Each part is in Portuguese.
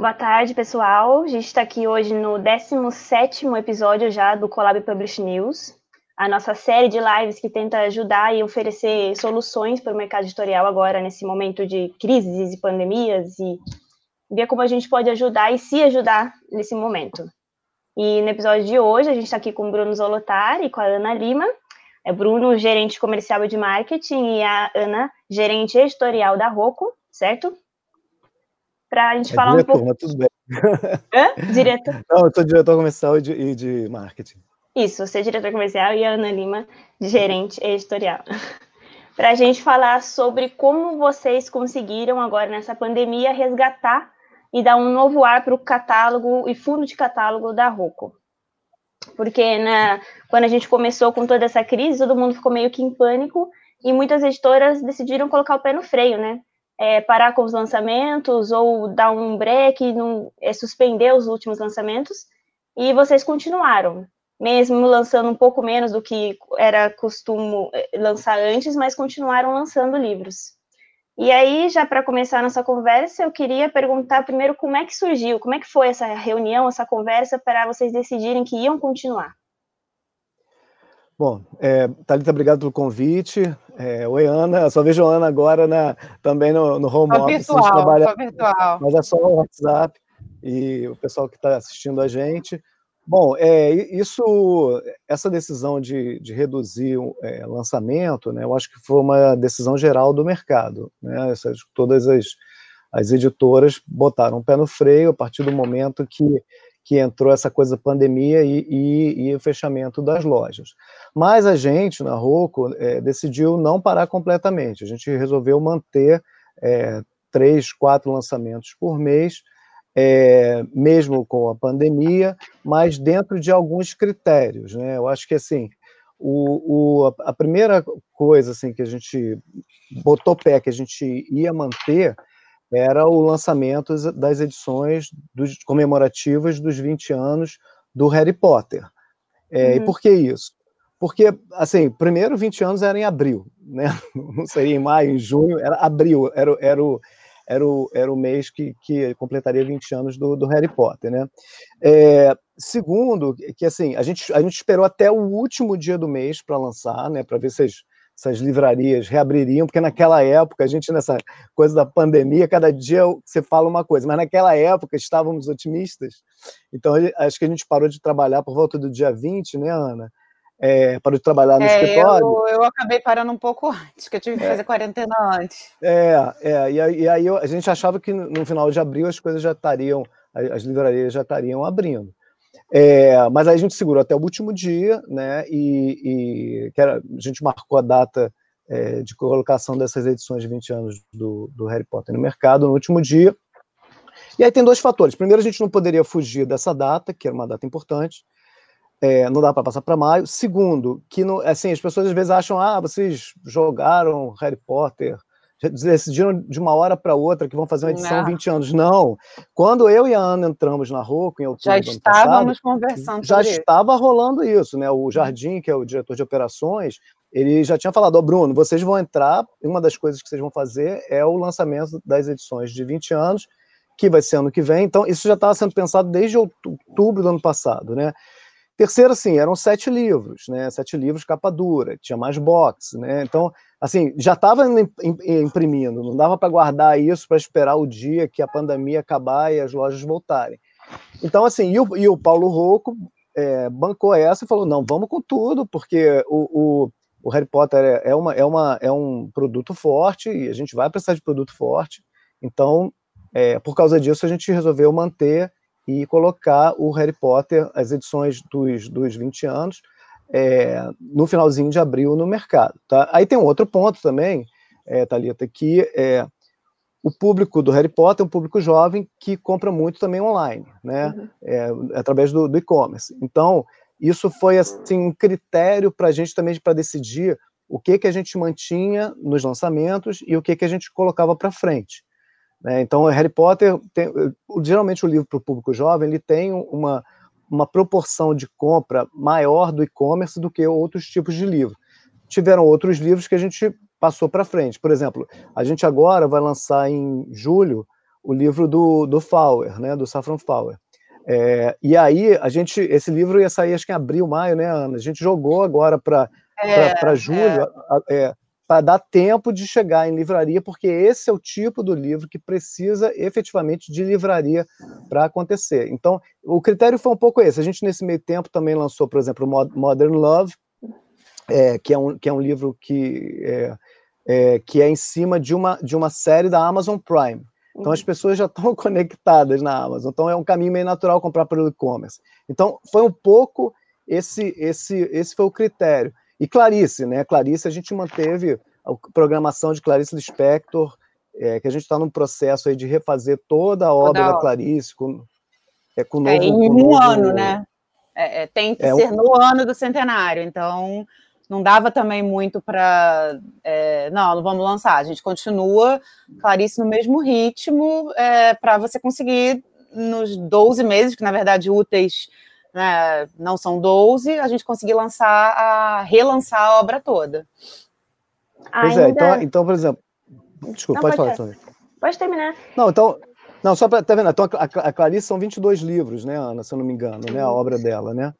Boa tarde, pessoal. A gente está aqui hoje no 17 episódio já do Collab Publish News, a nossa série de lives que tenta ajudar e oferecer soluções para o mercado editorial agora, nesse momento de crises e pandemias, e ver como a gente pode ajudar e se ajudar nesse momento. E no episódio de hoje, a gente está aqui com o Bruno Zolotar e com a Ana Lima. É Bruno, gerente comercial de marketing, e a Ana, gerente editorial da Rocco, certo? Para a gente é falar diretor, um pouco. Mas tudo bem. Hã? Diretor? Não, eu sou diretor comercial e de, e de marketing. Isso, você é diretor comercial e a Ana Lima, gerente editorial. Para a gente falar sobre como vocês conseguiram agora nessa pandemia resgatar e dar um novo ar para o catálogo e fundo de catálogo da Rocco. Porque né, quando a gente começou com toda essa crise, todo mundo ficou meio que em pânico e muitas editoras decidiram colocar o pé no freio, né? É, parar com os lançamentos ou dar um break, é, suspender os últimos lançamentos. E vocês continuaram, mesmo lançando um pouco menos do que era costume é, lançar antes, mas continuaram lançando livros. E aí, já para começar nossa conversa, eu queria perguntar primeiro como é que surgiu, como é que foi essa reunião, essa conversa, para vocês decidirem que iam continuar. Bom, é, Thalita, obrigado pelo convite. É, oi, Ana. Só vejo a Ana agora na, também no, no home só office. Virtual, trabalha, só virtual. Mas é só o WhatsApp e o pessoal que está assistindo a gente. Bom, é, isso, essa decisão de, de reduzir o é, lançamento, né, eu acho que foi uma decisão geral do mercado. Né, essas, todas as, as editoras botaram o pé no freio a partir do momento que, que entrou essa coisa pandemia e, e, e, o fechamento das lojas. Mas a gente, na Rocco, é, decidiu não parar completamente. A gente resolveu manter é, três, quatro lançamentos por mês, é, mesmo com a pandemia, mas dentro de alguns critérios. Né? Eu acho que assim, o, o, a primeira coisa assim, que a gente botou pé, que a gente ia manter, era o lançamento das edições dos, comemorativas dos 20 anos do Harry Potter. É, uhum. E por que isso? Porque, assim, primeiro 20 anos era em abril, né? não seria em maio, em junho, era abril, era, era o era o, era o mês que, que completaria 20 anos do, do Harry Potter, né? É, segundo, que assim, a gente, a gente esperou até o último dia do mês para lançar, né? Para ver se essas livrarias reabririam, porque naquela época, a gente nessa coisa da pandemia, cada dia você fala uma coisa, mas naquela época estávamos otimistas, então acho que a gente parou de trabalhar por volta do dia 20, né, Ana? é, para trabalhar no é, escritório. Eu, eu, acabei parando um pouco antes, que eu tive que é. fazer quarentena antes. É, é e, aí, e aí eu, a gente achava que no final de abril as coisas já estariam, as livrarias já estariam abrindo. É, mas aí a gente segurou até o último dia, né? E, e que era, a gente marcou a data é, de colocação dessas edições de 20 anos do, do Harry Potter no mercado no último dia. E aí tem dois fatores. Primeiro, a gente não poderia fugir dessa data, que era uma data importante é, não dá para passar para maio. Segundo, que no, assim, as pessoas às vezes acham, ah, vocês jogaram Harry Potter, decidiram de uma hora para outra que vão fazer uma edição não. 20 anos. Não. Quando eu e a Ana entramos na Rocco, em outubro já estávamos passado, conversando já estava isso. rolando isso, né? O Jardim, que é o diretor de operações, ele já tinha falado, ó, oh, Bruno, vocês vão entrar, uma das coisas que vocês vão fazer é o lançamento das edições de 20 anos, que vai ser ano que vem. Então, isso já estava sendo pensado desde outubro do ano passado, né? Terceiro, assim, eram sete livros, né? Sete livros capa dura, tinha mais box, né? Então, assim, já estava imprimindo, não dava para guardar isso para esperar o dia que a pandemia acabar e as lojas voltarem. Então, assim, e o, e o Paulo Rocco é, bancou essa e falou: não, vamos com tudo, porque o, o, o Harry Potter é, é, uma, é, uma, é um produto forte e a gente vai precisar de produto forte. Então, é, por causa disso, a gente resolveu manter e colocar o Harry Potter, as edições dos, dos 20 anos, é, no finalzinho de abril no mercado. Tá? Aí tem um outro ponto também, é, Thalita, que é, o público do Harry Potter é um público jovem que compra muito também online, né? Uhum. É, através do, do e-commerce. Então, isso foi assim, um critério para a gente também para decidir o que, que a gente mantinha nos lançamentos e o que, que a gente colocava para frente. Né? Então, Harry Potter, tem, geralmente o livro para o público jovem, ele tem uma, uma proporção de compra maior do e-commerce do que outros tipos de livro. Tiveram outros livros que a gente passou para frente. Por exemplo, a gente agora vai lançar em julho o livro do, do Fowler, né, do Saffron Fowler. É, e aí, a gente, esse livro ia sair acho que em abril, maio, né, Ana? A gente jogou agora para é, julho, é. é para dar tempo de chegar em livraria, porque esse é o tipo do livro que precisa efetivamente de livraria para acontecer. Então, o critério foi um pouco esse. A gente, nesse meio tempo, também lançou, por exemplo, Modern Love, é, que, é um, que é um livro que é, é, que é em cima de uma, de uma série da Amazon Prime. Então, as pessoas já estão conectadas na Amazon. Então, é um caminho meio natural comprar pelo e-commerce. Então, foi um pouco esse, esse, esse foi o critério. E Clarice, né? Clarice, a gente manteve a programação de Clarice Lispector, é, que a gente está num processo aí de refazer toda a obra toda da Clarice com, é, com é, novo, é, em um novo, ano, né? É, é, tem que é ser um... no ano do centenário, então não dava também muito para. Não, não vamos lançar. A gente continua, Clarice, no mesmo ritmo, para você conseguir, nos 12 meses, que na verdade úteis né, não são 12, a gente conseguir lançar a relançar a obra toda. Pois Ainda... é, então, então, por exemplo. Desculpa, não, pode, pode falar, Sônia. Pode terminar. Não, então. Não, só para. Tá vendo? Então, a, a Clarice são 22 livros, né, Ana, se eu não me engano, né? A obra dela, né?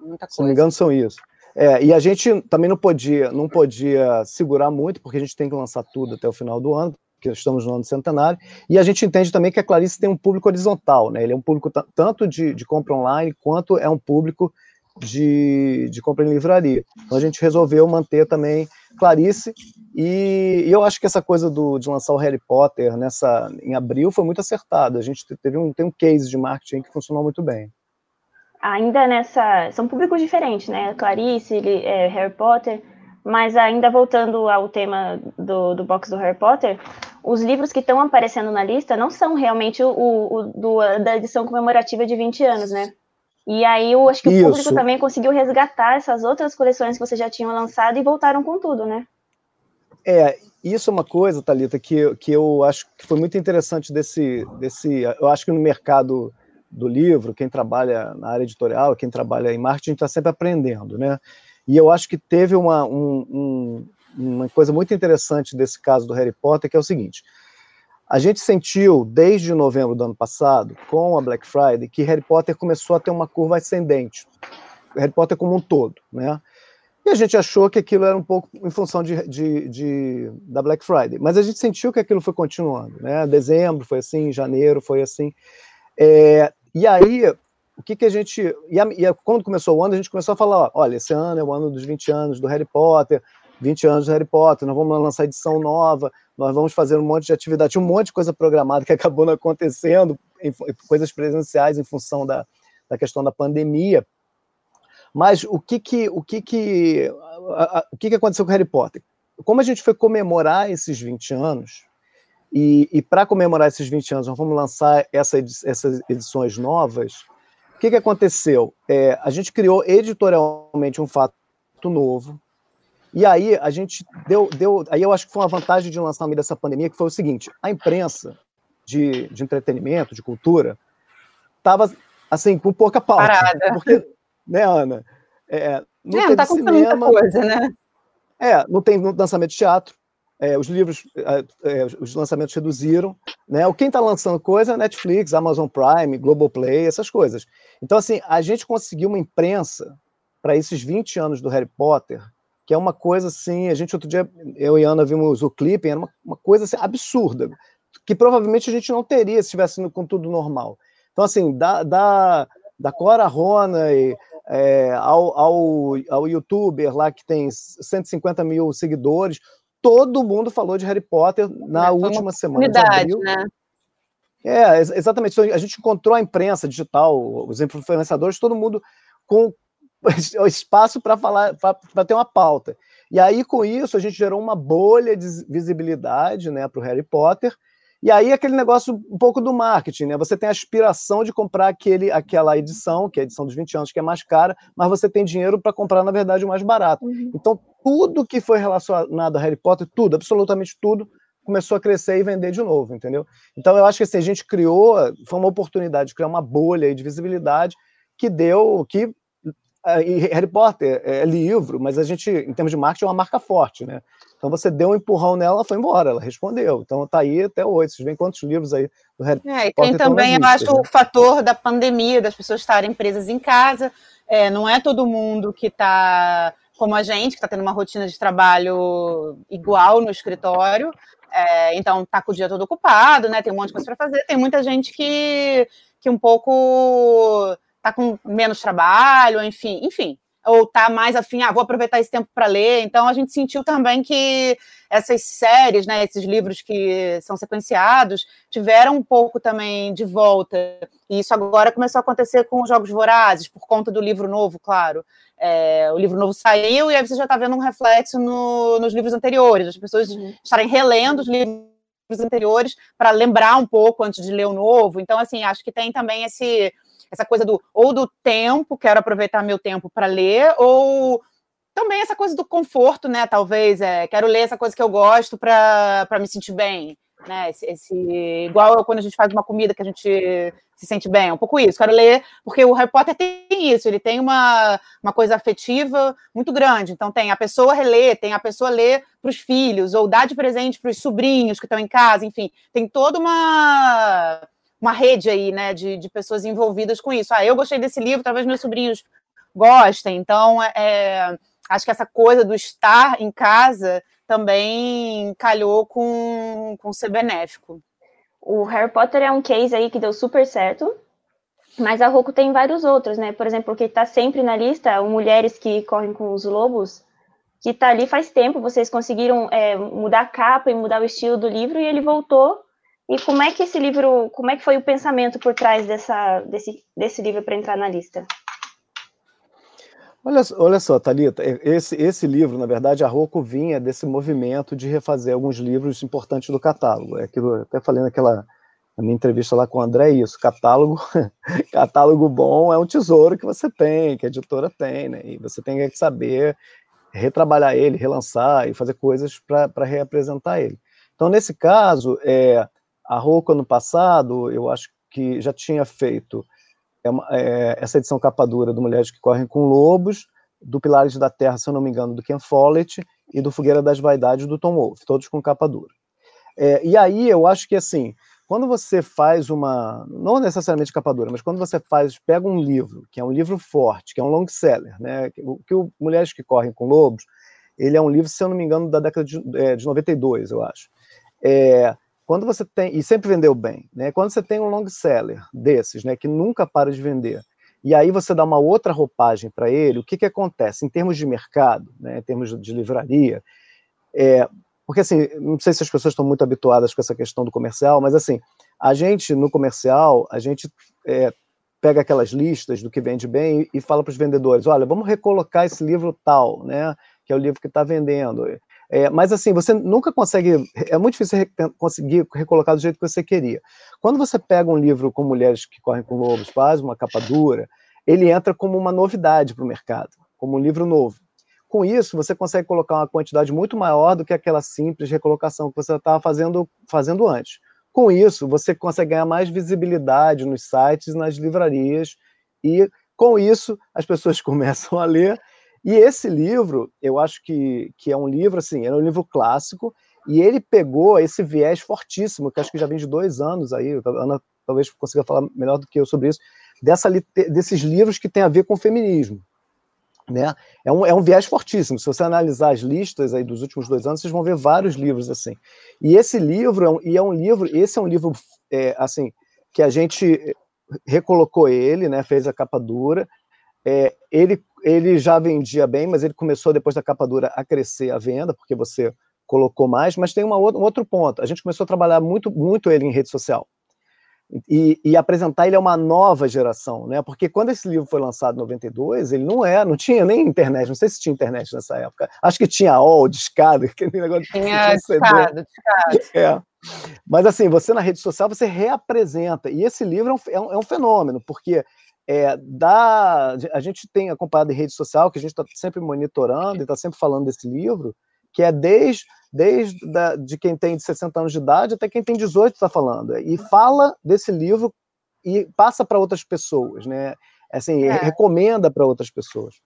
Muita coisa. Se não me engano, são isso. É, e a gente também não podia, não podia segurar muito, porque a gente tem que lançar tudo até o final do ano, que estamos no ano centenário, e a gente entende também que a Clarice tem um público horizontal, né? Ele é um público tanto de, de compra online, quanto é um público de, de compra em livraria. Então a gente resolveu manter também Clarice, e, e eu acho que essa coisa do, de lançar o Harry Potter nessa, em abril foi muito acertado. A gente teve um, tem um case de marketing que funcionou muito bem. Ainda nessa. São públicos diferentes, né? Clarice, é, Harry Potter. Mas ainda voltando ao tema do, do box do Harry Potter, os livros que estão aparecendo na lista não são realmente o, o do, da edição comemorativa de 20 anos, né? E aí eu acho que Isso. o público também conseguiu resgatar essas outras coleções que você já tinha lançado e voltaram com tudo, né? É, isso é uma coisa, Thalita, que, que eu acho que foi muito interessante desse, desse. Eu acho que no mercado do livro, quem trabalha na área editorial, quem trabalha em marketing, está sempre aprendendo, né? E eu acho que teve uma, um, um, uma coisa muito interessante desse caso do Harry Potter, que é o seguinte: a gente sentiu desde novembro do ano passado, com a Black Friday, que Harry Potter começou a ter uma curva ascendente. Harry Potter como um todo, né? E a gente achou que aquilo era um pouco em função de, de, de, da Black Friday, mas a gente sentiu que aquilo foi continuando, né? Dezembro foi assim, janeiro foi assim. É, e aí, o que, que a gente. E, a, e a, quando começou o ano, a gente começou a falar: olha, esse ano é o ano dos 20 anos do Harry Potter, 20 anos do Harry Potter, nós vamos lançar edição nova, nós vamos fazer um monte de atividade, um monte de coisa programada que acabou não acontecendo, em, coisas presenciais em função da, da questão da pandemia. Mas o que que o que que a, a, o que que aconteceu com Harry Potter? Como a gente foi comemorar esses 20 anos, e, e para comemorar esses 20 anos, nós vamos lançar essa essas edições novas. O que, que aconteceu? É, a gente criou editorialmente um fato novo, e aí a gente deu, deu. Aí eu acho que foi uma vantagem de lançar no meio dessa pandemia, que foi o seguinte: a imprensa de, de entretenimento, de cultura, estava assim, com pouca pauta. Parada. Porque, né, Ana? É, não, é, não tá cinema, muita coisa, né? É, não tem lançamento de teatro, é, os livros, é, é, os lançamentos reduziram, né? O quem está lançando coisa é Netflix, Amazon Prime, Globoplay, essas coisas. Então, assim, a gente conseguiu uma imprensa para esses 20 anos do Harry Potter que é uma coisa assim, a gente outro dia, eu e Ana vimos o clipe, era uma, uma coisa assim, absurda, que provavelmente a gente não teria se estivesse com tudo normal. Então, assim, da, da, da Cora Ronay é, ao, ao, ao youtuber lá que tem 150 mil seguidores, todo mundo falou de Harry Potter na é, última semana de abril. Né? É, exatamente. A gente encontrou a imprensa digital, os influenciadores, todo mundo com espaço para falar, para ter uma pauta. E aí, com isso, a gente gerou uma bolha de visibilidade né, para o Harry Potter. E aí, aquele negócio um pouco do marketing, né? Você tem a aspiração de comprar aquele, aquela edição, que é a edição dos 20 anos, que é mais cara, mas você tem dinheiro para comprar, na verdade, o mais barato. Uhum. Então, tudo que foi relacionado a Harry Potter, tudo, absolutamente tudo, começou a crescer e vender de novo, entendeu? Então, eu acho que assim, a gente criou, foi uma oportunidade de criar uma bolha de visibilidade que deu, que e Harry Potter é livro, mas a gente, em termos de marketing, é uma marca forte, né? Então você deu um empurrão nela, ela foi embora, ela respondeu. Então tá aí até hoje. Vocês veem quantos livros aí do Harry é, e Tem também, eu acho, né? o fator da pandemia, das pessoas estarem presas em casa. É, não é todo mundo que está como a gente, que está tendo uma rotina de trabalho igual no escritório. É, então tá com o dia todo ocupado, né? Tem um monte de coisa para fazer. Tem muita gente que, que um pouco tá com menos trabalho, enfim, enfim ou tá mais afim, ah, vou aproveitar esse tempo para ler. Então a gente sentiu também que essas séries, né, esses livros que são sequenciados, tiveram um pouco também de volta. E isso agora começou a acontecer com os Jogos Vorazes, por conta do livro novo, claro. É, o livro novo saiu e aí você já está vendo um reflexo no, nos livros anteriores, as pessoas uhum. estarem relendo os livros anteriores para lembrar um pouco antes de ler o novo. Então, assim, acho que tem também esse essa coisa do ou do tempo, quero aproveitar meu tempo para ler, ou também essa coisa do conforto, né? Talvez, é, quero ler essa coisa que eu gosto para me sentir bem, né? Esse, esse, igual quando a gente faz uma comida que a gente se sente bem, é um pouco isso. Quero ler, porque o Harry Potter tem isso, ele tem uma, uma coisa afetiva muito grande. Então tem a pessoa reler, tem a pessoa ler para os filhos, ou dar de presente para os sobrinhos que estão em casa, enfim, tem toda uma uma rede aí, né, de, de pessoas envolvidas com isso. Ah, eu gostei desse livro, talvez meus sobrinhos gostem. Então, é, é, acho que essa coisa do estar em casa também calhou com, com ser benéfico. O Harry Potter é um case aí que deu super certo, mas a Roku tem vários outros, né? Por exemplo, que está sempre na lista, o Mulheres que Correm com os Lobos, que está ali faz tempo, vocês conseguiram é, mudar a capa e mudar o estilo do livro, e ele voltou e como é que esse livro, como é que foi o pensamento por trás dessa, desse, desse livro para entrar na lista? Olha, olha só, Thalita, esse, esse livro, na verdade, a Rocco vinha desse movimento de refazer alguns livros importantes do catálogo. É aquilo, até falei naquela na minha entrevista lá com o André, isso, catálogo, catálogo bom é um tesouro que você tem, que a editora tem, né? E você tem que saber retrabalhar ele, relançar e fazer coisas para reapresentar ele. Então, nesse caso, é, a Roku, ano passado, eu acho que já tinha feito é, é, essa edição capa dura do Mulheres que Correm com Lobos, do Pilares da Terra, se eu não me engano, do Ken Follett, e do Fogueira das Vaidades, do Tom Wolfe, todos com capa dura. É, e aí eu acho que, assim, quando você faz uma, não necessariamente capa dura, mas quando você faz, pega um livro, que é um livro forte, que é um long seller, né, o que o Mulheres que Correm com Lobos, ele é um livro, se eu não me engano, da década de, é, de 92, eu acho. É, quando você tem, e sempre vendeu bem, né? Quando você tem um long seller desses, né, que nunca para de vender, e aí você dá uma outra roupagem para ele, o que, que acontece? Em termos de mercado, né, em termos de livraria, é, porque assim, não sei se as pessoas estão muito habituadas com essa questão do comercial, mas assim, a gente no comercial, a gente é, pega aquelas listas do que vende bem e, fala para os vendedores, olha, vamos recolocar esse livro tal, né, que é o livro que está vendendo. É, mas assim, você nunca consegue, é muito difícil conseguir recolocar do jeito que você queria. Quando você pega um livro com mulheres que correm com lobos, faz uma capa dura, ele entra como uma novidade para o mercado, como um livro novo. Com isso, você consegue colocar uma quantidade muito maior do que aquela simples recolocação que você estava fazendo, fazendo antes. Com isso, você consegue ganhar mais visibilidade nos sites, nas livrarias, e com isso as pessoas começam a ler e esse livro, eu acho que, que é um livro, assim, é um livro clássico, e ele pegou esse viés fortíssimo, que acho que já vem de dois anos aí, a Ana talvez consiga falar melhor do que eu sobre isso, dessa, desses livros que tem a ver com o feminismo. Né? É, um, é um viés fortíssimo. Se você analisar as listas aí dos últimos dois anos, vocês vão ver vários livros assim. E esse livro é um, e é um livro, esse é um livro é, assim que a gente recolocou ele, né? Fez a capa dura. É, ele ele já vendia bem, mas ele começou depois da capa dura a crescer a venda, porque você colocou mais, mas tem uma um outro ponto. A gente começou a trabalhar muito, muito ele em rede social. E, e, apresentar ele a uma nova geração, né? Porque quando esse livro foi lançado em 92, ele não é, não tinha nem internet, não sei se tinha internet nessa época. Acho que tinha all, discado, aquele negócio tinha, tinha discado, discado. É. Mas assim, você na rede social você reapresenta. E esse livro é um, é um é fenômeno, porque é, da, a gente tem acompanhado em rede social, que a gente está sempre monitorando e está sempre falando desse livro, que é desde, desde da, de quem tem de 60 anos de idade até quem tem 18 está falando, e fala desse livro e passa para outras pessoas, né? assim, é. recomenda para outras pessoas.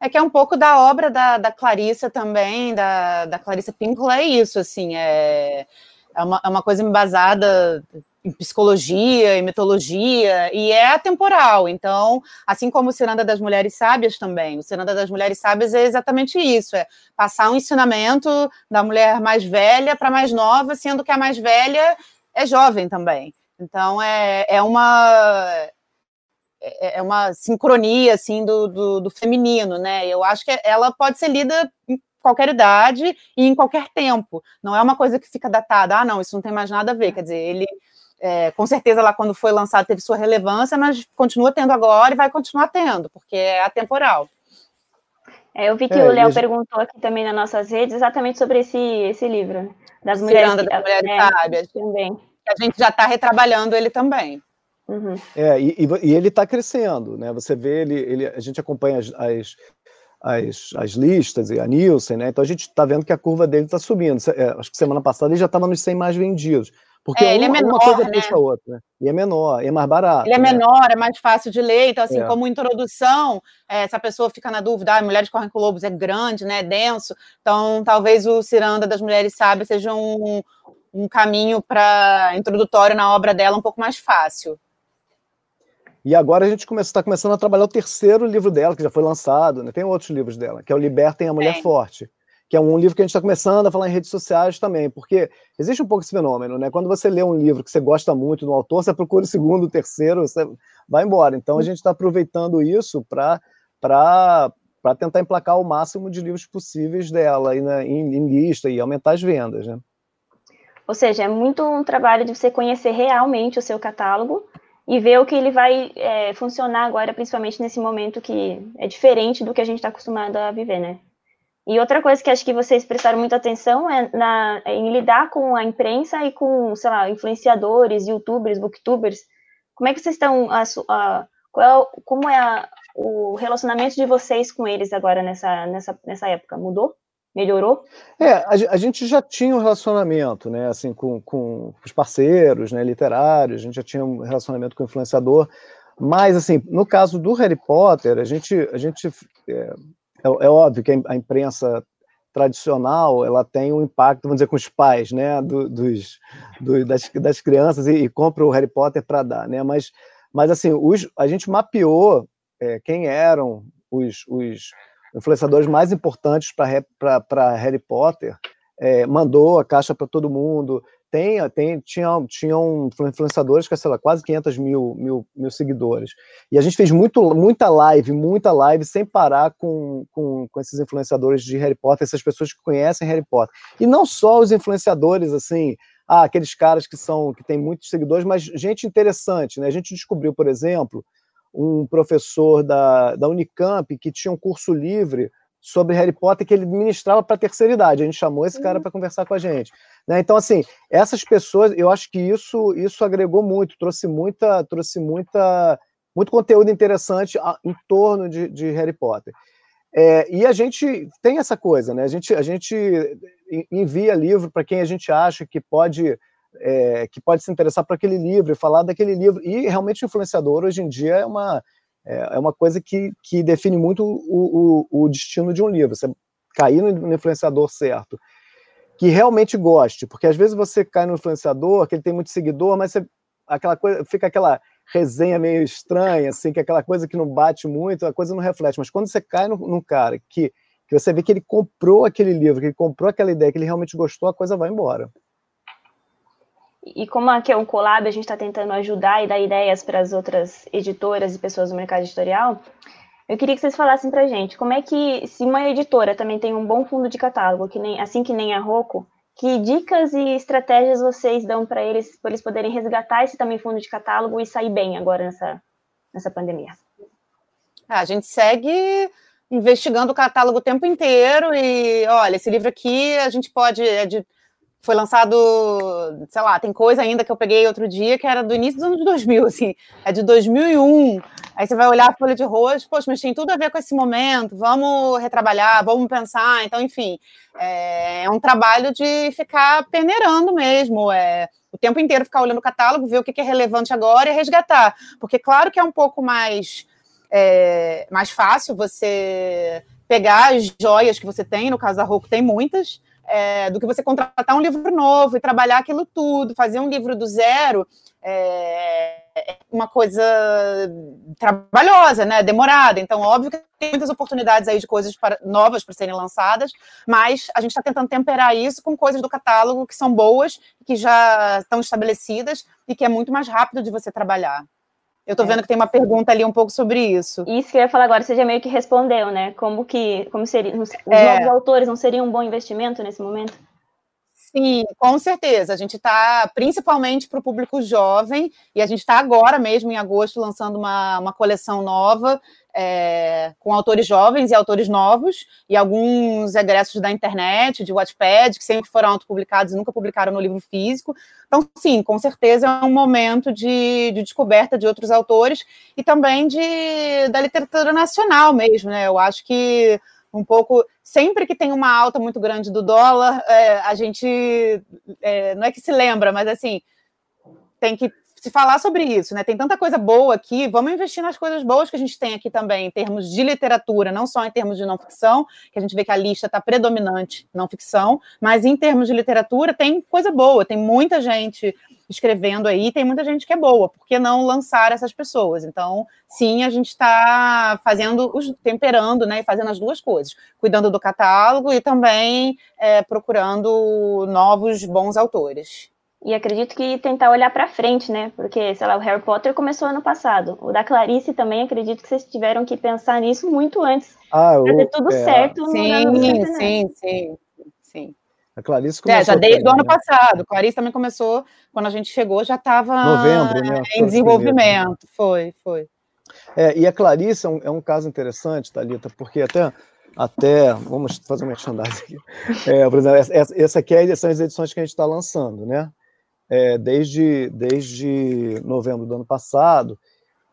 É que é um pouco da obra da, da Clarissa também, da, da Clarissa Pinkola, é isso, assim, é, é, uma, é uma coisa embasada em psicologia, em mitologia, e é atemporal. Então, assim como o Ciranda das Mulheres Sábias também, o Ciranda das Mulheres Sábias é exatamente isso, é passar um ensinamento da mulher mais velha para mais nova, sendo que a mais velha é jovem também. Então, é, é uma é, é uma sincronia assim do, do, do feminino, né? Eu acho que ela pode ser lida em qualquer idade e em qualquer tempo. Não é uma coisa que fica datada. Ah, não, isso não tem mais nada a ver. Quer dizer, ele é, com certeza lá quando foi lançado teve sua relevância, mas continua tendo agora e vai continuar tendo, porque é atemporal. É, eu vi que é, o Léo gente... perguntou aqui também nas nossas redes exatamente sobre esse, esse livro, das mulheres, das mulheres é, sábias. Também. A gente já está retrabalhando ele também. Uhum. É, e, e, ele está crescendo, né? Você vê, ele, ele, a gente acompanha as, as, as, as listas e a Nielsen, né? Então a gente está vendo que a curva dele está subindo. É, acho que semana passada ele já estava nos 100 mais vendidos. Porque é, ele uma, é menor, uma coisa né? a outra. Né? E é menor, é mais barato. Ele é né? menor, é mais fácil de ler. Então, assim, é. como introdução, é, se a pessoa fica na dúvida, ah, Mulheres Correm com Lobos é grande, né? É denso. Então, talvez o Ciranda das Mulheres Sábias seja um, um caminho para introdutório na obra dela um pouco mais fácil. E agora a gente está começando a trabalhar o terceiro livro dela, que já foi lançado, né? tem outros livros dela, que é o Libertem a Mulher Forte que é um livro que a gente está começando a falar em redes sociais também, porque existe um pouco esse fenômeno, né? Quando você lê um livro que você gosta muito do autor, você procura o segundo, o terceiro, você vai embora. Então a gente está aproveitando isso para tentar emplacar o máximo de livros possíveis dela na, em, em, lista e aumentar as vendas, né? Ou seja, é muito um trabalho de você conhecer realmente o seu catálogo e ver o que ele vai é, funcionar agora, principalmente nesse momento que é diferente do que a gente está acostumado a viver, né? E outra coisa que acho que vocês prestaram muita atenção é na, em lidar com a imprensa e com, sei lá, influenciadores, youtubers, booktubers. Como é que vocês estão, a, a, qual, é como é a, o relacionamento de vocês com eles agora nessa, nessa, nessa época? Mudou? Melhorou? É, a, a, gente já tinha um relacionamento, né, assim, com, com os parceiros, né, literários, a gente já tinha um relacionamento com o influenciador, mas, assim, no caso do Harry Potter, a gente, a gente é, é, é óbvio que a imprensa tradicional ela tem um impacto, vamos dizer, com os pais, né, do, dos, do, das, das crianças e, e compra o Harry Potter para dar, né, mas, mas assim, os, a gente mapeou é, quem eram os, os influenciadores mais importantes para Harry Potter, é, mandou a caixa para todo mundo, tem, tem, tinha, tinham influenciadores com, sei lá, quase 500 mil, mil, mil seguidores. E a gente fez muito, muita live, muita live, sem parar com, com, com esses influenciadores de Harry Potter, essas pessoas que conhecem Harry Potter. E não só os influenciadores, assim, ah, aqueles caras que são que têm muitos seguidores, mas gente interessante, né? A gente descobriu, por exemplo, um professor da, da Unicamp que tinha um curso livre sobre Harry Potter que ele ministrava para a terceira idade. A gente chamou esse cara uhum. para conversar com a gente. Né? Então, assim, essas pessoas, eu acho que isso, isso agregou muito, trouxe muita, trouxe muita, muito conteúdo interessante em torno de, de Harry Potter. É, e a gente tem essa coisa, né? A gente, a gente envia livro para quem a gente acha que pode é, que pode se interessar por aquele livro e falar daquele livro. E realmente o influenciador hoje em dia é uma é, é uma coisa que, que define muito o, o, o destino de um livro. Você cair no influenciador certo, que realmente goste, porque às vezes você cai no influenciador, que ele tem muito seguidor, mas você, aquela coisa, fica aquela resenha meio estranha, assim, que é aquela coisa que não bate muito, a coisa não reflete. Mas quando você cai num, cara que, que você vê que ele comprou aquele livro, que ele comprou aquela ideia, que ele realmente gostou, a coisa vai embora. E como aqui é um collab, a gente está tentando ajudar e dar ideias para as outras editoras e pessoas do mercado editorial. Eu queria que vocês falassem para a gente como é que, se uma editora também tem um bom fundo de catálogo, que nem, assim que nem a Rocco, que dicas e estratégias vocês dão para eles, para eles poderem resgatar esse também fundo de catálogo e sair bem agora nessa, nessa pandemia? Ah, a gente segue investigando o catálogo o tempo inteiro e, olha, esse livro aqui a gente pode, é de foi lançado, sei lá, tem coisa ainda que eu peguei outro dia que era do início dos anos 2000, assim, é de 2001. Aí você vai olhar a folha de rosto, poxa, mas tem tudo a ver com esse momento, vamos retrabalhar, vamos pensar. Então, enfim, é, é um trabalho de ficar peneirando mesmo, é o tempo inteiro ficar olhando o catálogo, ver o que é relevante agora e resgatar. Porque, claro que é um pouco mais é mais fácil você pegar as joias que você tem, no caso da Roku tem muitas, é, do que você contratar um livro novo e trabalhar aquilo tudo, fazer um livro do zero é, é uma coisa trabalhosa, né? Demorada. Então, óbvio que tem muitas oportunidades aí de coisas para, novas para serem lançadas, mas a gente está tentando temperar isso com coisas do catálogo que são boas, que já estão estabelecidas e que é muito mais rápido de você trabalhar. Eu estou é. vendo que tem uma pergunta ali um pouco sobre isso. Isso que eu ia falar agora, você já meio que respondeu, né? Como que como seria, os é. novos autores não seriam um bom investimento nesse momento? Sim, com certeza. A gente está principalmente para o público jovem, e a gente está agora mesmo, em agosto, lançando uma, uma coleção nova é, com autores jovens e autores novos, e alguns egressos da internet, de Wattpad, que sempre foram autopublicados e nunca publicaram no livro físico. Então, sim, com certeza é um momento de, de descoberta de outros autores e também de, da literatura nacional mesmo, né? Eu acho que um pouco. Sempre que tem uma alta muito grande do dólar, é, a gente é, não é que se lembra, mas assim tem que se falar sobre isso, né? Tem tanta coisa boa aqui, vamos investir nas coisas boas que a gente tem aqui também, em termos de literatura, não só em termos de não ficção, que a gente vê que a lista está predominante não ficção, mas em termos de literatura tem coisa boa, tem muita gente escrevendo aí, tem muita gente que é boa, por que não lançar essas pessoas? Então, sim, a gente está fazendo, os, temperando, né, e fazendo as duas coisas, cuidando do catálogo e também é, procurando novos bons autores. E acredito que tentar olhar para frente, né? Porque, sei lá, o Harry Potter começou ano passado. O da Clarice também, acredito que vocês tiveram que pensar nisso muito antes. Ah, para ter tudo é... certo sim, no Sim, sim, sim, sim. A Clarice começou. É, já desde o ano né? passado. Clarice também começou, quando a gente chegou, já estava né? em desenvolvimento. Foi, foi. É, e a Clarice é um, é um caso interessante, Thalita, porque até até, vamos fazer uma merchandising aqui. É, por exemplo, essa, essa aqui é são as edições que a gente está lançando, né? é, desde, desde novembro do ano passado,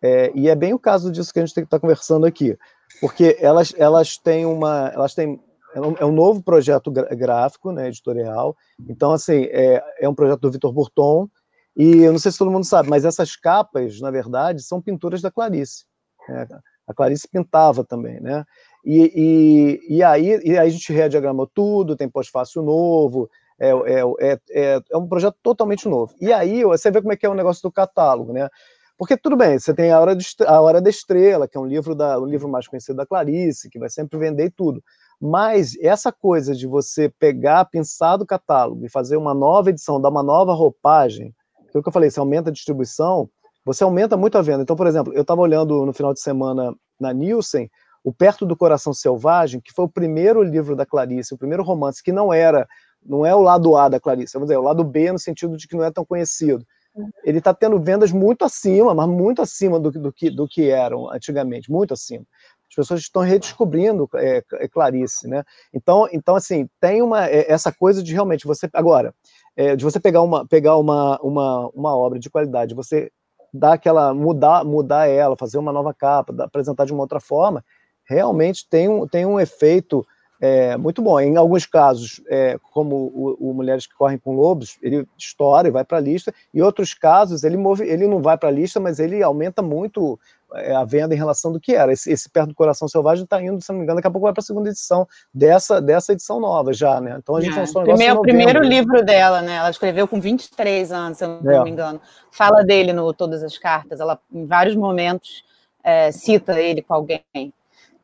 é, e é bem o caso disso que a gente tem que estar tá conversando aqui, porque elas, elas têm uma, elas têm é um, é um novo projeto gráfico, né, editorial. Então, assim, é, é um projeto do Vitor Burton. E eu não sei se todo mundo sabe, mas essas capas, na verdade, são pinturas da Clarice. Né? A Clarice pintava também, né? E, e, e, aí, e aí a gente rediagramou tudo, tem pós-fácil novo, é, é, é, é, é um projeto totalmente novo. E aí você vê como é que é o negócio do catálogo, né? Porque tudo bem, você tem a Hora, de, a Hora da Estrela, que é um livro, da, um livro mais conhecido da Clarice, que vai sempre vender e tudo. Mas essa coisa de você pegar, pensar do catálogo e fazer uma nova edição, dar uma nova roupagem, que é o que eu falei, você aumenta a distribuição, você aumenta muito a venda. Então, por exemplo, eu estava olhando no final de semana na Nielsen, o Perto do Coração Selvagem, que foi o primeiro livro da Clarice, o primeiro romance que não era não é o lado A da Clarice, vamos dizer, é o lado B no sentido de que não é tão conhecido. Uhum. Ele está tendo vendas muito acima, mas muito acima do, do, que, do que eram antigamente, muito acima. As pessoas estão redescobrindo é, é Clarice, né? Então, então assim, tem uma é, essa coisa de realmente você agora é, de você pegar uma pegar uma, uma, uma obra de qualidade, você dar aquela mudar mudar ela, fazer uma nova capa, apresentar de uma outra forma, realmente tem um, tem um efeito é, muito bom. Em alguns casos, é, como o, o, Mulheres que Correm com Lobos, ele estoura e vai para a lista. Em outros casos, ele, move, ele não vai para a lista, mas ele aumenta muito a venda em relação do que era. Esse, esse Perto do Coração Selvagem está indo, se não me engano, daqui a pouco vai para a segunda edição dessa, dessa edição nova já, né? Então a gente é. lançou um primeiro, O primeiro livro dela, né? Ela escreveu com 23 anos, se eu não é. me engano. Fala dele no Todas as Cartas. Ela, em vários momentos, é, cita ele com alguém.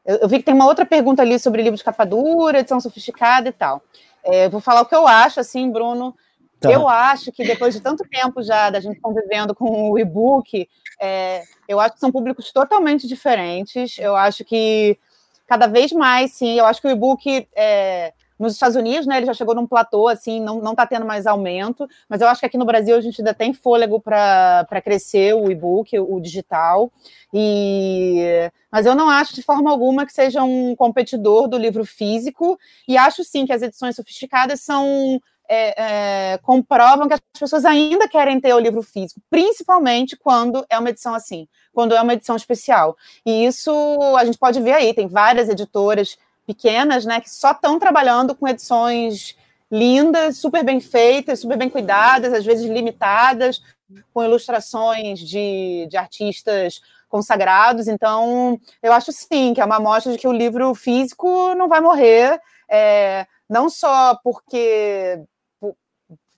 Eu, eu, vi que tem uma outra pergunta ali sobre livro de capa dura, edição sofisticada e tal. É, vou falar o que eu acho, assim, Bruno. Tá. Eu acho que depois de tanto tempo já da gente convivendo com o e-book, é, eu acho que são públicos totalmente diferentes. Eu acho que cada vez mais, sim, eu acho que o e-book é, nos Estados Unidos, né, ele já chegou num platô, assim, não está tendo mais aumento, mas eu acho que aqui no Brasil a gente ainda tem fôlego para crescer o e-book, o digital, e mas eu não acho de forma alguma que seja um competidor do livro físico, e acho sim que as edições sofisticadas são é, é, comprovam que as pessoas ainda querem ter o livro físico, principalmente quando é uma edição assim, quando é uma edição especial. E isso a gente pode ver aí, tem várias editoras pequenas, né, que só estão trabalhando com edições lindas, super bem feitas, super bem cuidadas, às vezes limitadas, com ilustrações de, de artistas consagrados. Então, eu acho sim que é uma amostra de que o livro físico não vai morrer, é, não só porque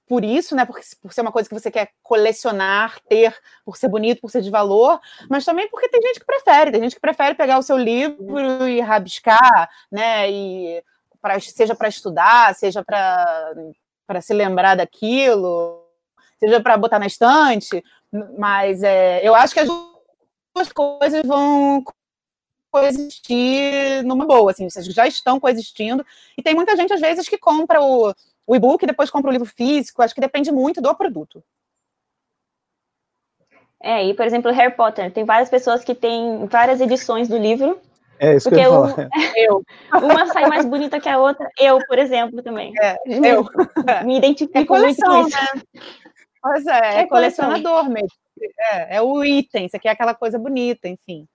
por isso, né, por, por ser uma coisa que você quer colecionar, ter, por ser bonito, por ser de valor, mas também porque tem gente que prefere, tem gente que prefere pegar o seu livro e rabiscar, né, e pra, seja para estudar, seja para se lembrar daquilo, seja para botar na estante, mas é, eu acho que as duas coisas vão coexistir numa boa, assim, vocês já estão coexistindo, e tem muita gente, às vezes, que compra o, o e-book e depois compra o livro físico, acho que depende muito do produto. É, e por exemplo, Harry Potter, tem várias pessoas que têm várias edições do livro. É isso porque que eu, eu, eu Uma sai mais bonita que a outra. Eu, por exemplo, também. É, eu. Me identifico é coleção, muito com isso. Né? Pois é, é, é colecionador mesmo. É, é o item, você quer aquela coisa bonita, enfim.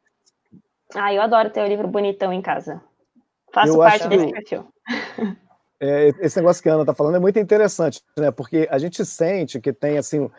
Ah, eu adoro ter o livro bonitão em casa. Faço eu parte desse perfil. É, esse negócio que a Ana está falando é muito interessante, né? Porque a gente sente que tem assim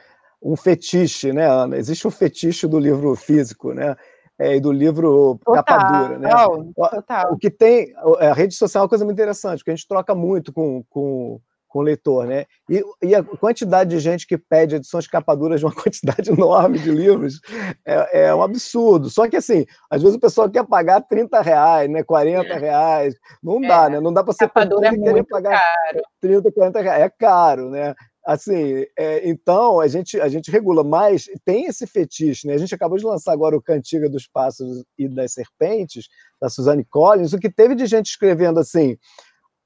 um fetiche, né, Ana? Existe um fetiche do livro físico, né? É, e do livro total, capa dura, né? Total. O que tem, a rede social é uma coisa muito interessante, porque a gente troca muito com, com com leitor, né? E, e, a quantidade de gente que pede edições capaduras de uma quantidade enorme de livros é, é, um absurdo. Só que, assim, às vezes o pessoal quer pagar 30 reais, né? 40 reais. Não dá, é. né? Não dá para ser capadura é muito pagar caro. 30, 40 reais. É caro, né? Assim, é, então a gente, a gente regula, mas tem esse fetiche, né? A gente acabou de lançar agora o Cantiga dos Pássaros e das Serpentes, da Suzanne Collins, o que teve de gente escrevendo assim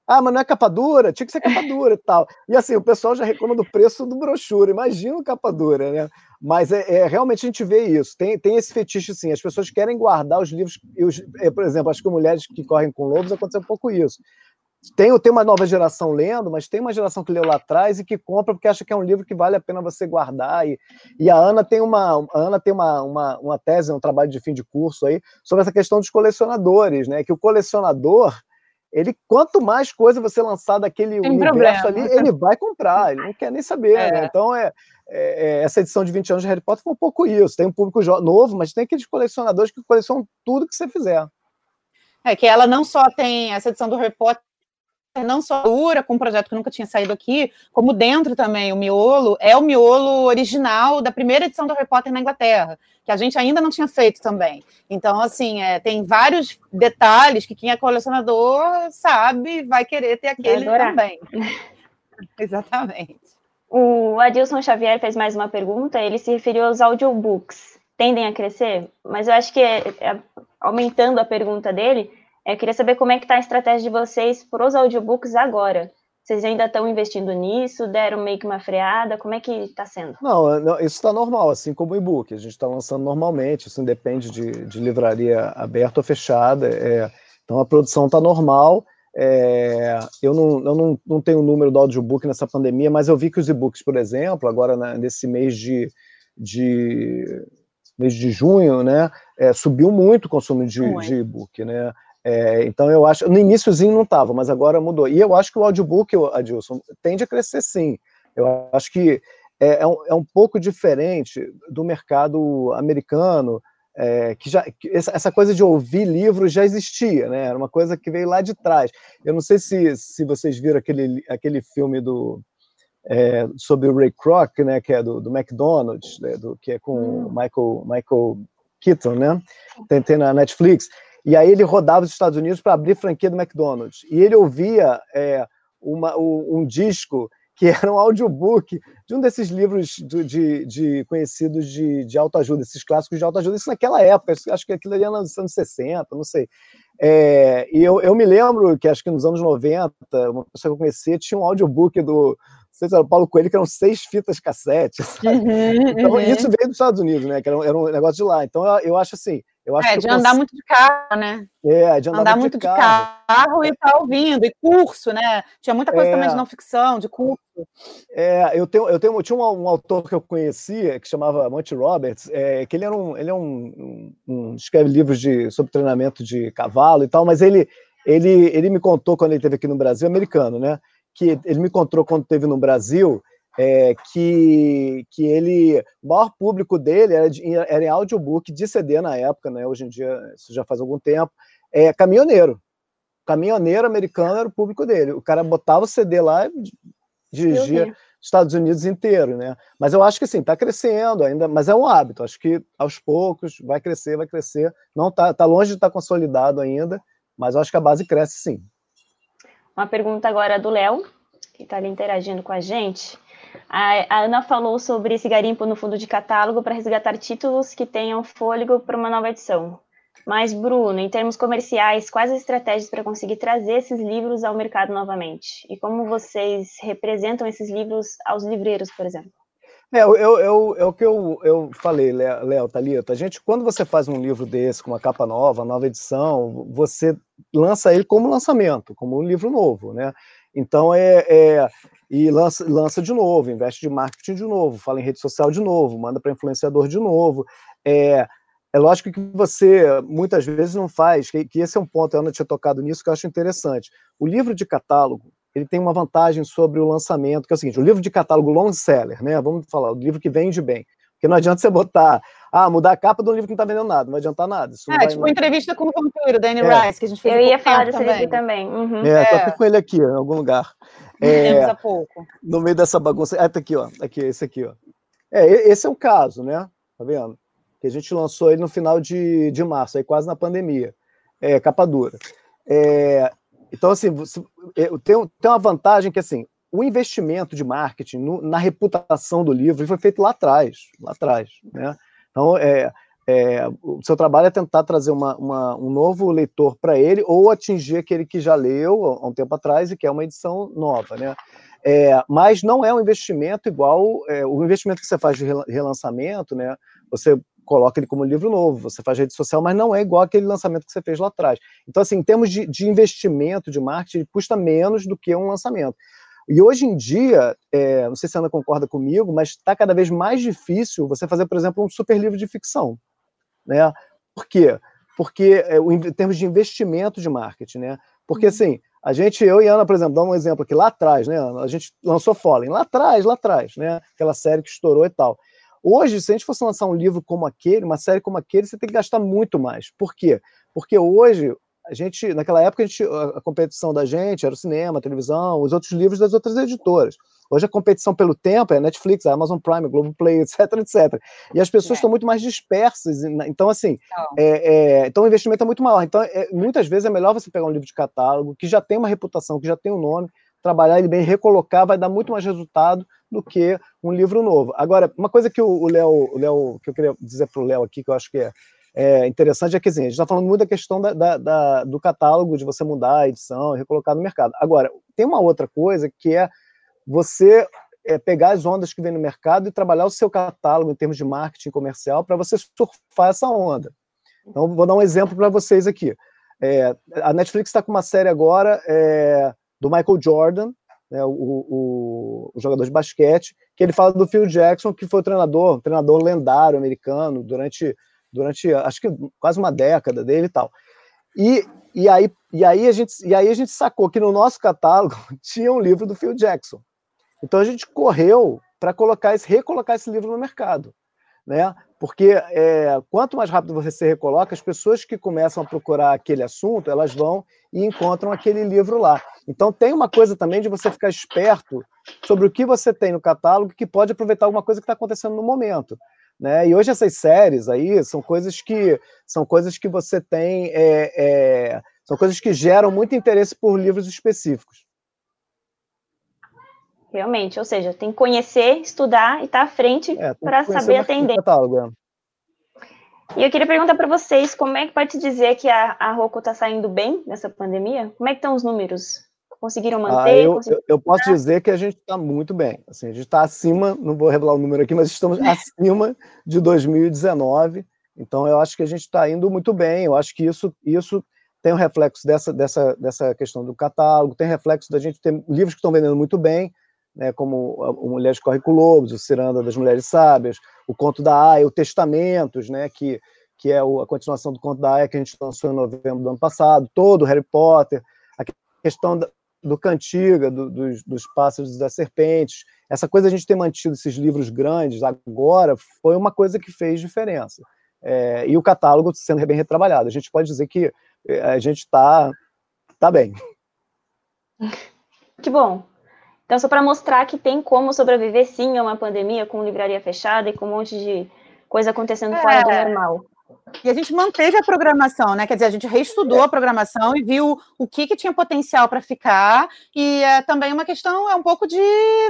ah, mas não é capa dura? Tinha que ser capa dura e tal. E assim, o pessoal já reclama do preço do brochura, imagina capa dura, né? Mas é, é, realmente a gente vê isso. Tem, tem esse fetiche, sim. As pessoas querem guardar os livros. Os, é, por exemplo, acho que mulheres que correm com lobos aconteceu um pouco isso. Tem, tem uma nova geração lendo, mas tem uma geração que leu lá atrás e que compra porque acha que é um livro que vale a pena você guardar. E, e a Ana tem uma, a Ana tem uma, uma, uma tese, um trabalho de fim de curso aí, sobre essa questão dos colecionadores, né? Que o colecionador ele quanto mais coisa você lançar daquele Tem universo problema. ali, ele vai comprar, ele não quer nem saber. Né? É. Né? Então, é, é, é, essa edição de 20 anos de Harry Potter foi um pouco isso. Tem um público novo, mas tem aqueles colecionadores que colecionam tudo que você fizer. É que ela não só tem essa edição do Harry Potter, não só dura com um projeto que nunca tinha saído aqui, como dentro também, o miolo é o miolo original da primeira edição do Harry Potter na Inglaterra, que a gente ainda não tinha feito também. Então, assim, é, tem vários detalhes que quem é colecionador sabe, vai querer ter aquele também. Exatamente. O Adilson Xavier fez mais uma pergunta, ele se referiu aos audiobooks. Tendem a crescer? Mas eu acho que, é, é, aumentando a pergunta dele, eu queria saber como é que está a estratégia de vocês para os audiobooks agora. Vocês ainda estão investindo nisso? Deram meio que uma freada? Como é que está sendo? Não, não isso está normal, assim como o e-book. A gente está lançando normalmente, isso independe de, de livraria aberta ou fechada. É, então a produção está normal. É, eu não, eu não, não tenho o número do audiobook nessa pandemia, mas eu vi que os e-books, por exemplo, agora nesse mês de, de mês de junho, né, é, subiu muito o consumo de, de e-book, né? É, então eu acho, no iníciozinho não estava, mas agora mudou. E eu acho que o audiobook, Adilson, tende a crescer sim. Eu acho que é, é, um, é um, pouco diferente do mercado americano, é, que já que essa coisa de ouvir livros já existia, né? Era uma coisa que veio lá de trás. Eu não sei se, se vocês viram aquele, aquele filme do é, sobre o Ray Kroc, né? Que é do, do McDonald's, né, do, que é com hum. Michael Michael Keaton, né? Tem, tem na Netflix. E aí ele rodava os Estados Unidos para abrir franquia do McDonald's. E ele ouvia é, uma, um, um, disco que era um audiobook de um desses livros de, de, de conhecidos de, de autoajuda, esses clássicos de autoajuda, isso naquela época, acho que aquilo ali era nos anos 60, não sei. É, e eu, eu me lembro que acho que nos anos 90, uma pessoa que eu conhecia tinha um audiobook do, sei se era o Paulo Coelho, que eram seis fitas cassete. Uhum, então, uhum. isso veio dos Estados Unidos, né? Que era, era um negócio de lá. Então, eu, eu acho assim, eu acho é, de andar muito de carro, né? É, de andar, andar muito, de, carro. de carro e estar tá ouvindo, e curso, né? Tinha muita coisa é, também de não ficção, de curso. É, eu tenho, eu tenho, tinha um, um autor que eu conhecia que chamava Monty Roberts, é, que ele era um, ele é um, um, um, escreve livros de sobre treinamento de cavalo e tal, mas ele, ele, ele me contou quando ele esteve aqui no Brasil, americano, né? Que ele me contou quando esteve no Brasil é, que, que ele, o maior público dele era, de, era em audiobook de CD na época, né? Hoje em dia, isso já faz algum tempo, é caminhoneiro. Caminhoneiro americano era o público dele. O cara botava o CD lá e dirigia Estados Unidos inteiro, né? Mas eu acho que assim, está crescendo ainda, mas é um hábito. Acho que aos poucos vai crescer, vai crescer. Não está tá longe de estar tá consolidado ainda, mas eu acho que a base cresce sim. Uma pergunta agora do Léo, que está ali interagindo com a gente. A, Ana falou sobre esse garimpo no fundo de catálogo para resgatar títulos que tenham fôlego para uma nova edição. Mas, Bruno, em termos comerciais, quais as estratégias para conseguir trazer esses livros ao mercado novamente? E como vocês representam esses livros aos livreiros, por exemplo? É, eu, eu, é o que eu, eu falei, Léo, Thalita. A gente, quando você faz um livro desse, com uma capa nova, nova edição, você lança ele como lançamento, como um livro novo, né? Então, é, é e lança, lança de novo, investe de marketing de novo, fala em rede social de novo, manda para influenciador de novo. É, é lógico que você muitas vezes não faz, que, que esse é um ponto, a Ana tinha tocado nisso, que eu acho interessante. O livro de catálogo, ele tem uma vantagem sobre o lançamento, que é o seguinte, o livro de catálogo long seller, né, vamos falar, o livro que vende bem, porque não adianta você botar, ah, mudar a capa de um livro que não está vendendo nada, não vai adiantar nada. Isso é, tipo entrevista com o vampiro, Danny é. Rice, que a gente fez Eu ia falar desse livro também. Uhum. É, é. tô aqui com ele aqui, em algum lugar. É, há pouco. No meio dessa bagunça. Ah, tá aqui, ó. Aqui, esse aqui, ó. É, esse é o caso, né? Tá vendo? Que a gente lançou ele no final de, de março, aí quase na pandemia. É, capa dura. É, então, assim, você, é, tem, tem uma vantagem que, assim, o investimento de marketing no, na reputação do livro foi feito lá atrás, lá atrás, né? Então, é, é, o seu trabalho é tentar trazer uma, uma, um novo leitor para ele ou atingir aquele que já leu há um tempo atrás e quer uma edição nova, né? É, mas não é um investimento igual é, o investimento que você faz de relançamento, né? Você coloca ele como livro novo, você faz rede social, mas não é igual aquele lançamento que você fez lá atrás. Então, assim, em termos de, de investimento de marketing, custa menos do que um lançamento. E hoje em dia, é, não sei se a Ana concorda comigo, mas está cada vez mais difícil você fazer, por exemplo, um super livro de ficção. Né? Por quê? Porque é, em termos de investimento de marketing, né? Porque uhum. assim, a gente, eu e Ana, por exemplo, dá um exemplo aqui, lá atrás, né? A gente lançou Fallen, lá atrás, lá atrás, né? Aquela série que estourou e tal. Hoje, se a gente fosse lançar um livro como aquele, uma série como aquele, você tem que gastar muito mais. Por quê? Porque hoje, a gente, naquela época, a, gente, a competição da gente era o cinema, a televisão, os outros livros das outras editoras. Hoje a competição pelo tempo é Netflix, Amazon Prime, Globoplay, etc, etc. E as pessoas é. estão muito mais dispersas. Então, assim, então, é, é, então o investimento é muito maior. Então, é, muitas vezes é melhor você pegar um livro de catálogo que já tem uma reputação, que já tem um nome, trabalhar ele bem, recolocar, vai dar muito mais resultado do que um livro novo. Agora, uma coisa que o Léo, que eu queria dizer para o Léo aqui, que eu acho que é, é interessante, é que assim, a gente está falando muito da questão da, da, da, do catálogo, de você mudar a edição e recolocar no mercado. Agora, tem uma outra coisa que é você é, pegar as ondas que vem no mercado e trabalhar o seu catálogo em termos de marketing comercial para você surfar essa onda. Então, vou dar um exemplo para vocês aqui. É, a Netflix está com uma série agora é, do Michael Jordan, né, o, o, o, jogador de basquete, que ele fala do Phil Jackson, que foi o treinador, um treinador lendário americano durante, durante acho que quase uma década dele e tal. E, e, aí, e, aí a gente, e aí a gente sacou que no nosso catálogo tinha um livro do Phil Jackson. Então a gente correu para colocar esse, recolocar esse livro no mercado, né? Porque é, quanto mais rápido você se recoloca, as pessoas que começam a procurar aquele assunto, elas vão e encontram aquele livro lá. Então tem uma coisa também de você ficar esperto sobre o que você tem no catálogo que pode aproveitar alguma coisa que está acontecendo no momento. Né? E hoje essas séries aí são coisas que são coisas que você tem, é, é, são coisas que geram muito interesse por livros específicos. Realmente, ou seja, tem que conhecer, estudar e estar tá à frente é, para saber atender. Catálogo, é. E eu queria perguntar para vocês, como é que pode dizer que a, a Roku está saindo bem nessa pandemia? Como é que estão os números? Conseguiram ah, manter? Ah, eu, conseguiram... eu, posso dizer que a gente está muito bem. Assim, a gente está acima, não vou revelar o número aqui, mas estamos acima de 2019. Então, eu acho que a gente está indo muito bem. Eu acho que isso, isso tem um reflexo dessa, dessa, dessa questão do catálogo, tem reflexo da gente ter livros que estão vendendo muito bem, né, como o Mulheres Corre com Lobos, o Ciranda das Mulheres Sábias, o Conto da Aya, o Testamentos, né, que, que é a continuação do Conto da Aya que a gente lançou em novembro do ano passado, todo o Harry Potter, a questão da, do Cantiga, do, dos, dos Pássaros e das Serpentes. Essa coisa de a gente ter mantido esses livros grandes agora foi uma coisa que fez diferença. É, e o catálogo sendo bem retrabalhado. A gente pode dizer que é, a gente está tá bem. Que bom. Então, só para mostrar que tem como sobreviver sim a uma pandemia com livraria fechada e com um monte de coisa acontecendo é. fora do normal. E a gente manteve a programação, né? Quer dizer, a gente reestudou a programação e viu o que, que tinha potencial para ficar. E é também uma questão, é um pouco de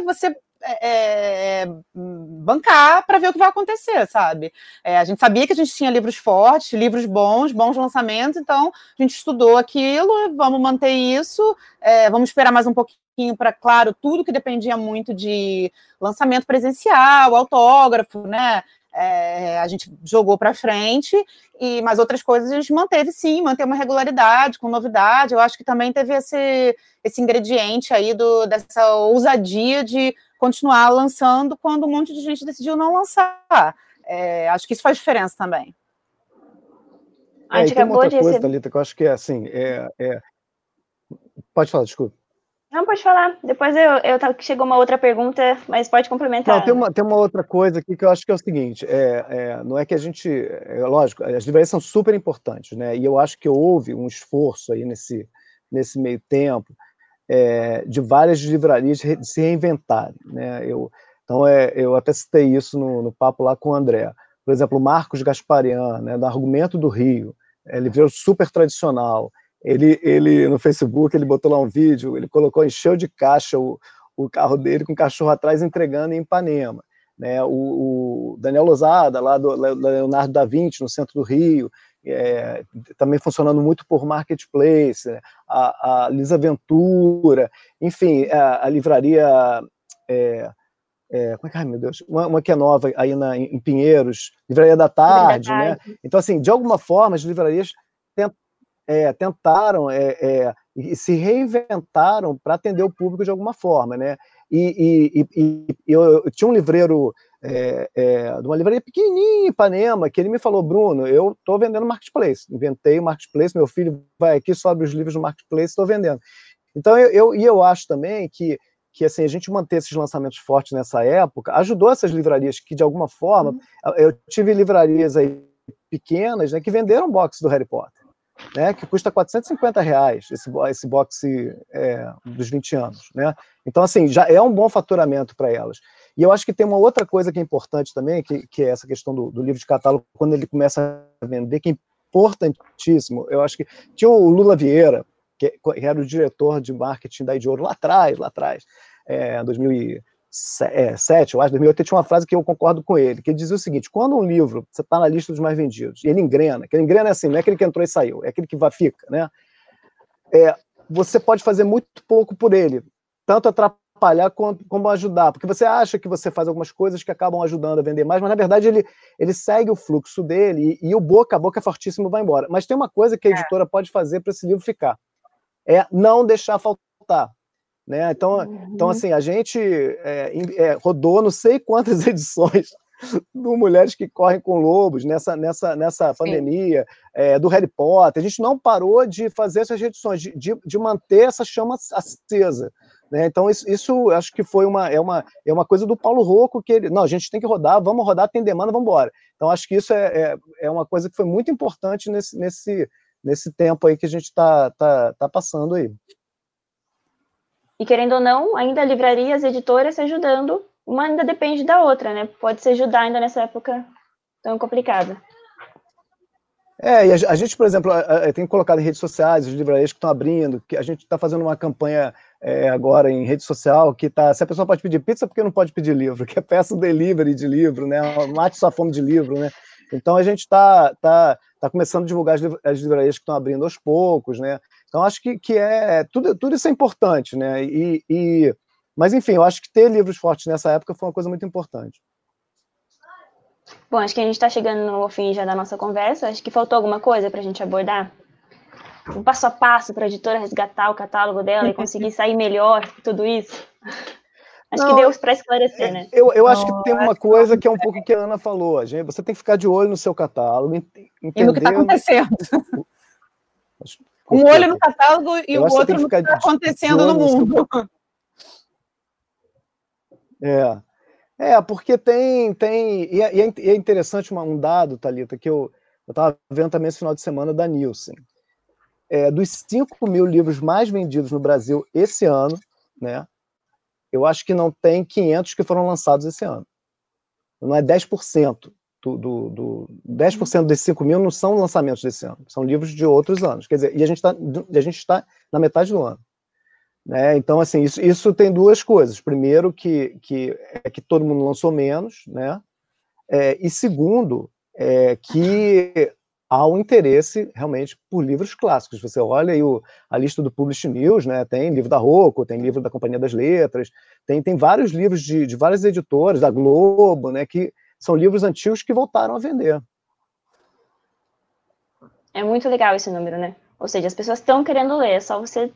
você é, é bancar para ver o que vai acontecer, sabe? É, a gente sabia que a gente tinha livros fortes, livros bons, bons lançamentos, então a gente estudou aquilo, vamos manter isso, é, vamos esperar mais um pouquinho para, claro, tudo que dependia muito de lançamento presencial, autógrafo, né? É, a gente jogou para frente, e mas outras coisas a gente manteve sim, manteve uma regularidade, com novidade. Eu acho que também teve esse, esse ingrediente aí do, dessa ousadia de continuar lançando quando um monte de gente decidiu não lançar. É, acho que isso faz diferença também. A gente é, acabou tem outra coisa, Thalita, que eu acho que é assim. É, é... Pode falar, desculpa. Não, pode falar. Depois eu, eu chegou uma outra pergunta, mas pode complementar. Não, tem uma, tem uma outra coisa aqui que eu acho que é o seguinte: é, é, não é que a gente. É, lógico, as livrarias são super importantes, né? E eu acho que houve um esforço aí nesse, nesse meio tempo é, de várias livrarias se reinventarem, né? Eu, então, é, eu até citei isso no, no papo lá com o André. Por exemplo, Marcos Gasparian, né, do Argumento do Rio, é, livreiro super tradicional ele, ele no Facebook ele botou lá um vídeo, ele colocou, encheu de caixa o, o carro dele com o cachorro atrás entregando em Ipanema. Né, o, o Daniel Lozada, lá do Leonardo da Vinci, no centro do Rio, é, também funcionando muito por marketplace, né, a, a Lisa Ventura, enfim, a, a livraria. É, é, como é que, ai meu Deus, uma, uma, que é nova aí na, em Pinheiros, Livraria da Tarde, da tarde. né? Então, assim, de alguma forma, as livrarias é, tentaram é, é, e se reinventaram para atender o público de alguma forma, né? E, e, e, e eu, eu, tinha um livreiro é, é, de uma livraria pequenininha em Ipanema que ele me falou, Bruno, eu estou vendendo marketplace, inventei o marketplace, meu filho vai aqui sobre os livros do marketplace, estou vendendo. Então eu, eu e eu acho também que que assim a gente manter esses lançamentos fortes nessa época ajudou essas livrarias que de alguma forma uhum. eu tive livrarias aí pequenas né, que venderam box do Harry Potter né, que custa 450 reais esse, esse boxe é, dos 20 anos. Né? Então, assim, já é um bom faturamento para elas. E eu acho que tem uma outra coisa que é importante também, que, que é essa questão do, do, livro de catálogo, quando ele começa a vender, que é importantíssimo. Eu acho que tinha o Lula Vieira, que, que era o diretor de marketing da Ouro lá atrás, lá atrás, é, 2000 2007, eu acho, 2008, tinha uma frase que eu concordo com ele, que ele dizia o seguinte, quando um livro, você está na lista dos mais vendidos, e ele engrena, que ele engrena é assim, não é aquele que entrou e saiu, é aquele que vai, fica, né? É, você pode fazer muito pouco por ele, tanto atrapalhar como, como ajudar, porque você acha que você faz algumas coisas que acabam ajudando a vender mais, mas na verdade ele, ele segue o fluxo dele e, e o boca a boca fortíssimo vai embora. Mas tem uma coisa que a é. editora pode fazer para esse livro ficar, é não deixar faltar. Né? Então, então, uhum. então, assim, a gente é, é, rodou não sei quantas edições do Mulheres que Correm com Lobos nessa, nessa, nessa pandemia, é, do Harry Potter. A gente não parou de fazer essas edições, de, de, de manter essa chama acesa. Né? Então, isso, isso, acho que foi uma, é, uma, é uma coisa do Paulo Rocco, que ele, não, a gente tem que rodar, vamos rodar, tem demanda, vamos embora. Então, acho que isso é, é, é uma coisa que foi muito importante nesse, nesse, nesse tempo aí que a gente está tá, tá passando aí. E querendo ou não, ainda a livraria, as editoras se ajudando, uma ainda depende da outra, né? Pode se ajudar ainda nessa época tão complicada. É, e a, gente, por exemplo, tem colocado em redes sociais, os livrarias que estão abrindo, que a gente está fazendo uma campanha é, agora em rede social que tá, se a pessoa pode pedir pizza, porque não pode pedir livro, que é peça delivery de livro, né? Mate sua fome de livro, né? Então a gente está tá, tá começando a divulgar as livrarias que estão abrindo aos poucos, né? Então, acho que, que é tudo, tudo isso é importante, né? E, e, mas, enfim, eu acho que ter livros fortes nessa época foi uma coisa muito importante. Bom, acho que a gente está chegando no fim já da nossa conversa. Acho que faltou alguma coisa para a gente abordar. Um passo a passo para a editora resgatar o catálogo dela e conseguir sair melhor tudo isso. Acho não, que deu para esclarecer, né? Eu, eu acho que tem uma coisa que é um pouco que a Ana falou. Gente, você tem que ficar de olho no seu catálogo, entender e no que está acontecendo Um olho no catálogo e o outro no que está acontecendo no mundo. É. É, porque tem. tem e é, é, é interessante um dado, Thalita, que eu estava vendo também esse final de semana da Nielsen. É, dos 5 mil livros mais vendidos no Brasil esse ano, né, eu acho que não tem 500 que foram lançados esse ano. Não é 10%. Do, do, do 10% desses 5 mil não são lançamentos desse ano, são livros de outros anos. Quer dizer, e a gente está tá na metade do ano. Né? Então, assim, isso, isso tem duas coisas. Primeiro, que, que é que todo mundo lançou menos, né? É, e segundo, é que há um interesse realmente por livros clássicos. Você olha aí o, a lista do Publish News, né? Tem livro da Rocco, tem livro da Companhia das Letras, tem, tem vários livros de, de várias editoras, da Globo, né? Que são livros antigos que voltaram a vender. É muito legal esse número, né? Ou seja, as pessoas estão querendo ler, é só você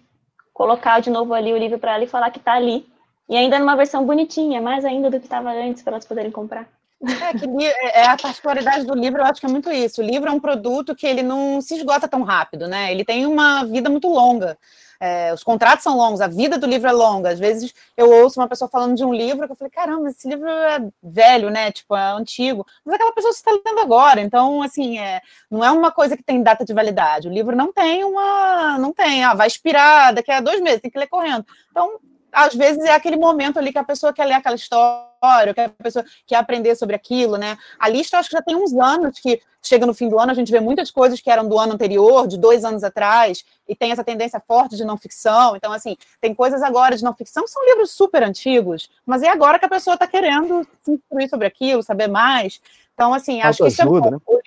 colocar de novo ali o livro para ela e falar que está ali. E ainda numa versão bonitinha, mais ainda do que estava antes, para elas poderem comprar. É, que é, é a particularidade do livro, eu acho que é muito isso. O livro é um produto que ele não se esgota tão rápido, né? Ele tem uma vida muito longa. É, os contratos são longos, a vida do livro é longa. Às vezes eu ouço uma pessoa falando de um livro que eu falei, caramba, esse livro é velho, né? Tipo, é antigo. Mas aquela pessoa está lendo agora. Então, assim, é, não é uma coisa que tem data de validade. O livro não tem uma. Não tem, ah, vai expirar daqui a dois meses, tem que ler correndo. Então, às vezes é aquele momento ali que a pessoa quer ler aquela história, que a pessoa quer aprender sobre aquilo, né? A lista, eu acho que já tem uns anos que chega no fim do ano, a gente vê muitas coisas que eram do ano anterior, de dois anos atrás, e tem essa tendência forte de não ficção. Então, assim, tem coisas agora de não ficção, são livros super antigos, mas é agora que a pessoa está querendo se instruir sobre aquilo, saber mais. Então, assim, acho que isso é, né? o,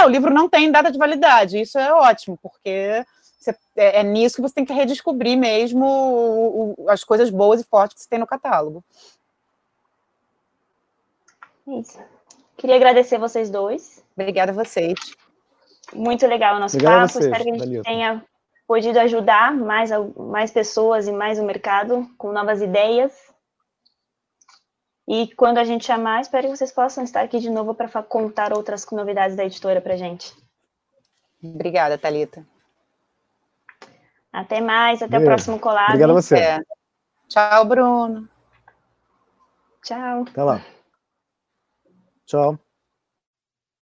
é, o livro não tem data de validade, isso é ótimo, porque você, é, é, nisso que você tem que redescobrir mesmo o, o, as coisas boas e fortes que você tem no catálogo. Isso. Queria agradecer vocês dois. Obrigada a vocês. Muito legal o nosso Obrigado papo. Vocês, Espero que a gente Valeu. tenha podido ajudar mais, mais pessoas e mais o mercado com novas ideias. E quando a gente chamar, espero que vocês possam estar aqui de novo para contar outras novidades da editora para gente. Obrigada, Talita. Até mais, até o próximo collab. Obrigada a você. É. Tchau, Bruno. Tchau. Até lá. Tchau.